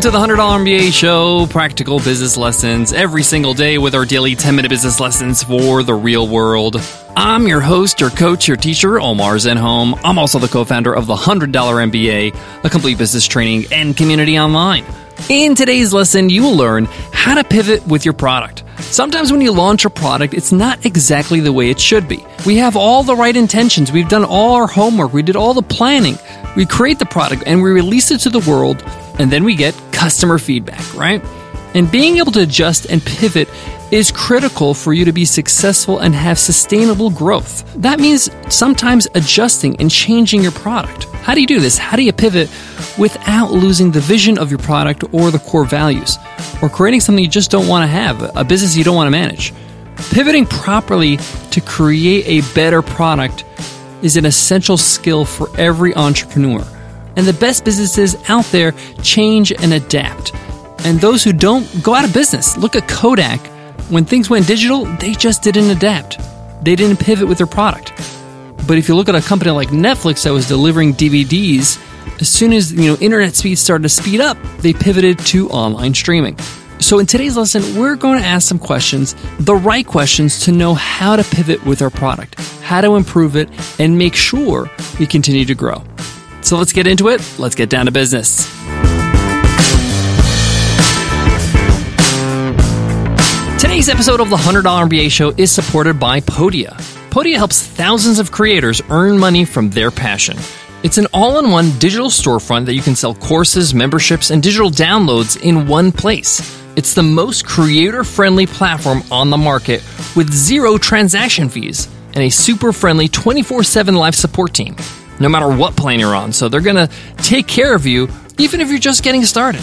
Welcome to the $100 MBA show, practical business lessons every single day with our daily 10 minute business lessons for the real world. I'm your host, your coach, your teacher, Omar Zenhom. I'm also the co founder of the $100 MBA, a complete business training and community online. In today's lesson, you will learn how to pivot with your product. Sometimes when you launch a product, it's not exactly the way it should be. We have all the right intentions, we've done all our homework, we did all the planning. We create the product and we release it to the world, and then we get customer feedback, right? And being able to adjust and pivot is critical for you to be successful and have sustainable growth. That means sometimes adjusting and changing your product. How do you do this? How do you pivot without losing the vision of your product or the core values? Or creating something you just don't want to have, a business you don't want to manage? Pivoting properly to create a better product is an essential skill for every entrepreneur. And the best businesses out there change and adapt. And those who don't go out of business. Look at Kodak. When things went digital, they just didn't adapt. They didn't pivot with their product. But if you look at a company like Netflix that was delivering DVDs, as soon as you know internet speeds started to speed up, they pivoted to online streaming. So, in today's lesson, we're going to ask some questions, the right questions to know how to pivot with our product, how to improve it, and make sure we continue to grow. So, let's get into it. Let's get down to business. Today's episode of the $100 MBA show is supported by Podia. Podia helps thousands of creators earn money from their passion. It's an all in one digital storefront that you can sell courses, memberships, and digital downloads in one place. It's the most creator friendly platform on the market with zero transaction fees and a super friendly 24 7 live support team, no matter what plan you're on. So they're going to take care of you even if you're just getting started.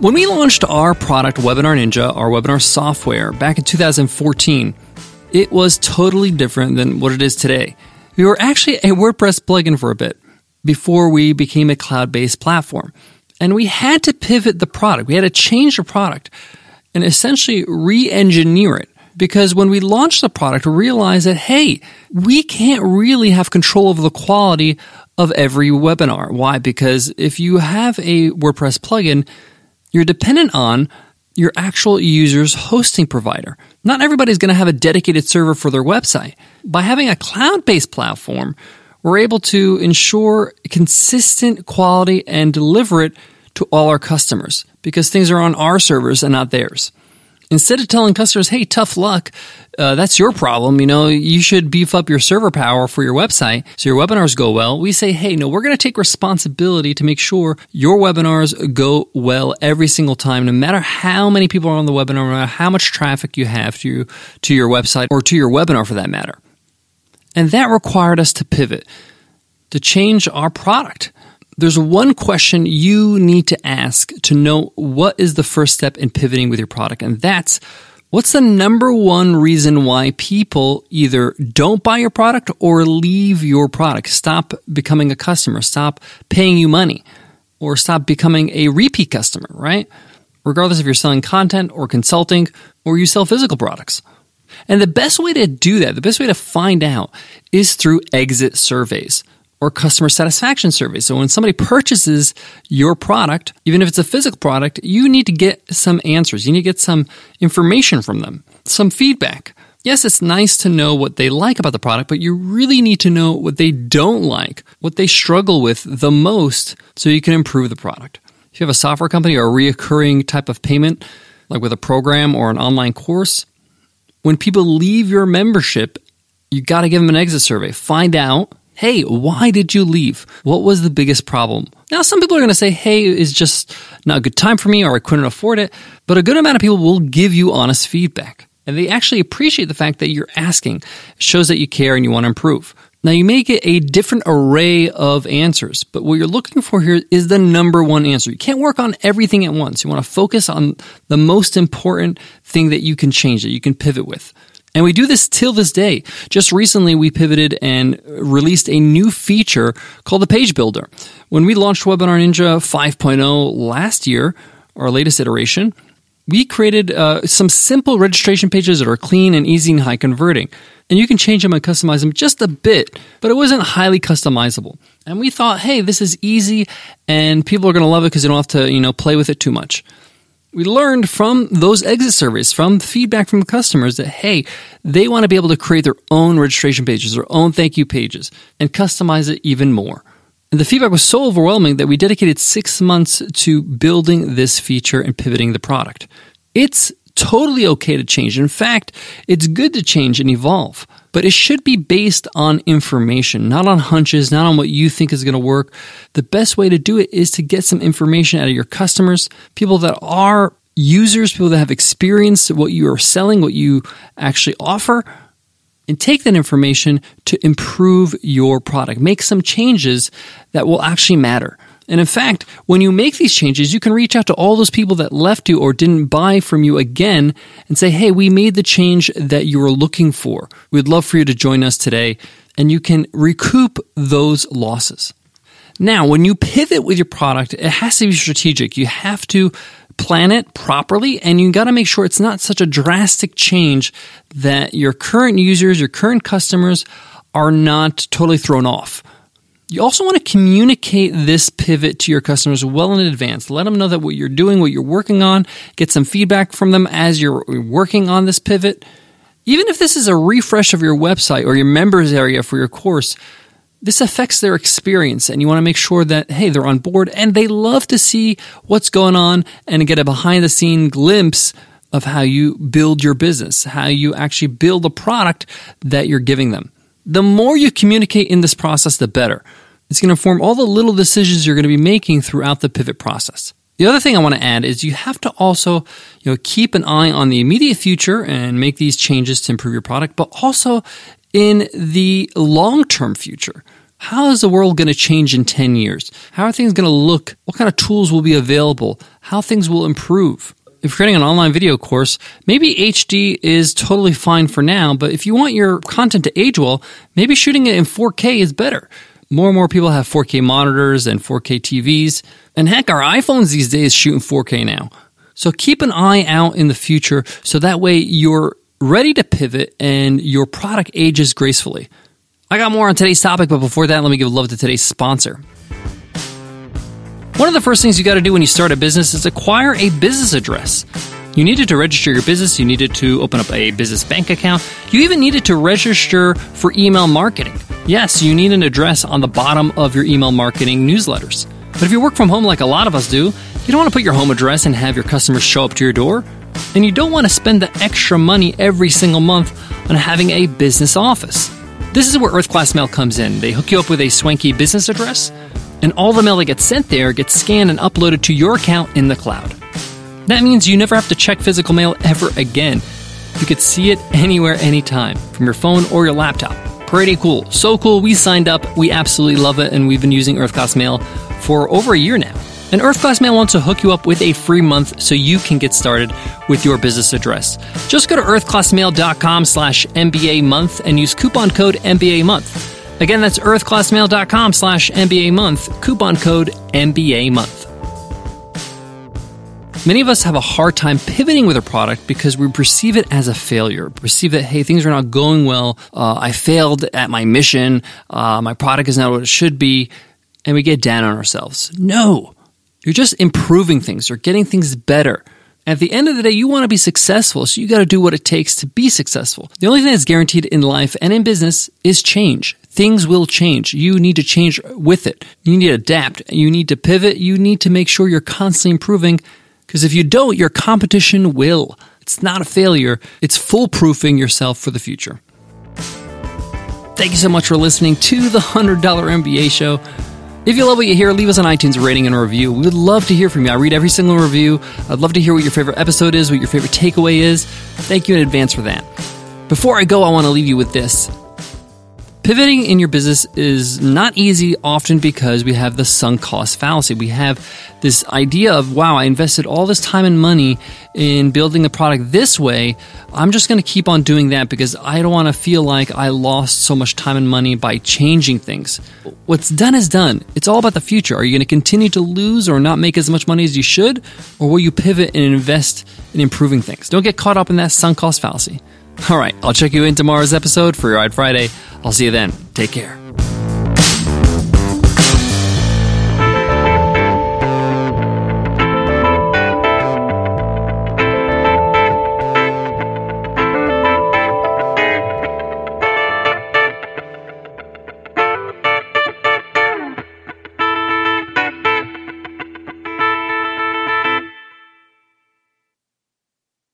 When we launched our product, Webinar Ninja, our webinar software, back in 2014, it was totally different than what it is today. We were actually a WordPress plugin for a bit before we became a cloud based platform. And we had to pivot the product. We had to change the product and essentially re engineer it. Because when we launched the product, we realized that, hey, we can't really have control over the quality of every webinar. Why? Because if you have a WordPress plugin, you're dependent on your actual user's hosting provider. Not everybody's going to have a dedicated server for their website. By having a cloud based platform, we're able to ensure consistent quality and deliver it to all our customers because things are on our servers and not theirs. Instead of telling customers, hey, tough luck, uh, that's your problem, you know, you should beef up your server power for your website so your webinars go well, we say, hey, no, we're going to take responsibility to make sure your webinars go well every single time, no matter how many people are on the webinar, no matter how much traffic you have to, to your website or to your webinar for that matter. And that required us to pivot, to change our product. There's one question you need to ask to know what is the first step in pivoting with your product, and that's what's the number one reason why people either don't buy your product or leave your product, stop becoming a customer, stop paying you money, or stop becoming a repeat customer, right? Regardless if you're selling content or consulting or you sell physical products. And the best way to do that, the best way to find out is through exit surveys or customer satisfaction surveys. So when somebody purchases your product, even if it's a physical product, you need to get some answers. You need to get some information from them, some feedback. Yes, it's nice to know what they like about the product, but you really need to know what they don't like, what they struggle with the most so you can improve the product. If you have a software company or a reoccurring type of payment, like with a program or an online course, when people leave your membership, you got to give them an exit survey. Find out Hey, why did you leave? What was the biggest problem? Now, some people are going to say, hey, it's just not a good time for me or I couldn't afford it. But a good amount of people will give you honest feedback. And they actually appreciate the fact that you're asking. It shows that you care and you want to improve. Now, you may get a different array of answers, but what you're looking for here is the number one answer. You can't work on everything at once. You want to focus on the most important thing that you can change, that you can pivot with. And we do this till this day. Just recently, we pivoted and released a new feature called the Page Builder. When we launched Webinar Ninja 5.0 last year, our latest iteration, we created uh, some simple registration pages that are clean and easy and high converting. And you can change them and customize them just a bit, but it wasn't highly customizable. And we thought, hey, this is easy and people are going to love it because they don't have to, you know, play with it too much we learned from those exit surveys, from feedback from customers that, hey, they want to be able to create their own registration pages, their own thank you pages, and customize it even more. And the feedback was so overwhelming that we dedicated six months to building this feature and pivoting the product. It's totally okay to change. In fact, it's good to change and evolve, but it should be based on information, not on hunches, not on what you think is going to work. The best way to do it is to get some information out of your customers, people that are users, people that have experienced what you are selling, what you actually offer, and take that information to improve your product. Make some changes that will actually matter. And in fact, when you make these changes, you can reach out to all those people that left you or didn't buy from you again and say, hey, we made the change that you were looking for. We'd love for you to join us today. And you can recoup those losses. Now, when you pivot with your product, it has to be strategic. You have to plan it properly and you got to make sure it's not such a drastic change that your current users, your current customers are not totally thrown off. You also want to communicate this pivot to your customers well in advance. Let them know that what you're doing, what you're working on, get some feedback from them as you're working on this pivot. Even if this is a refresh of your website or your members area for your course, this affects their experience and you want to make sure that, hey, they're on board and they love to see what's going on and get a behind the scene glimpse of how you build your business, how you actually build a product that you're giving them the more you communicate in this process, the better. It's going to inform all the little decisions you're going to be making throughout the pivot process. The other thing I want to add is you have to also, you know, keep an eye on the immediate future and make these changes to improve your product, but also in the long-term future. How is the world going to change in 10 years? How are things going to look? What kind of tools will be available? How things will improve? If you're creating an online video course, maybe HD is totally fine for now, but if you want your content to age well, maybe shooting it in 4K is better. More and more people have 4K monitors and 4K TVs, and heck, our iPhones these days shoot in 4K now. So keep an eye out in the future so that way you're ready to pivot and your product ages gracefully. I got more on today's topic, but before that, let me give love to today's sponsor. One of the first things you got to do when you start a business is acquire a business address. You needed to register your business, you needed to open up a business bank account, you even needed to register for email marketing. Yes, you need an address on the bottom of your email marketing newsletters. But if you work from home like a lot of us do, you don't want to put your home address and have your customers show up to your door. And you don't want to spend the extra money every single month on having a business office. This is where Earth Class Mail comes in. They hook you up with a swanky business address and all the mail that gets sent there gets scanned and uploaded to your account in the cloud. That means you never have to check physical mail ever again. You could see it anywhere, anytime, from your phone or your laptop. Pretty cool. So cool, we signed up, we absolutely love it, and we've been using EarthClass Mail for over a year now. And EarthClass Mail wants to hook you up with a free month so you can get started with your business address. Just go to earthclassmail.com slash MBA month and use coupon code MBA month. Again, that's earthclassmail.com slash MBA month, coupon code MBA month. Many of us have a hard time pivoting with a product because we perceive it as a failure. Perceive that, hey, things are not going well. Uh, I failed at my mission. Uh, my product is not what it should be. And we get down on ourselves. No, you're just improving things. You're getting things better. At the end of the day, you want to be successful, so you got to do what it takes to be successful. The only thing that's guaranteed in life and in business is change. Things will change. You need to change with it. You need to adapt. You need to pivot. You need to make sure you're constantly improving because if you don't, your competition will. It's not a failure. It's foolproofing yourself for the future. Thank you so much for listening to the $100 MBA show. If you love what you hear, leave us an iTunes rating and a review. We would love to hear from you. I read every single review. I'd love to hear what your favorite episode is, what your favorite takeaway is. Thank you in advance for that. Before I go, I want to leave you with this. Pivoting in your business is not easy often because we have the sunk cost fallacy. We have this idea of, wow, I invested all this time and money in building the product this way. I'm just going to keep on doing that because I don't want to feel like I lost so much time and money by changing things. What's done is done. It's all about the future. Are you going to continue to lose or not make as much money as you should? Or will you pivot and invest in improving things? Don't get caught up in that sunk cost fallacy. All right, I'll check you in tomorrow's episode for your Ride Friday. I'll see you then. Take care.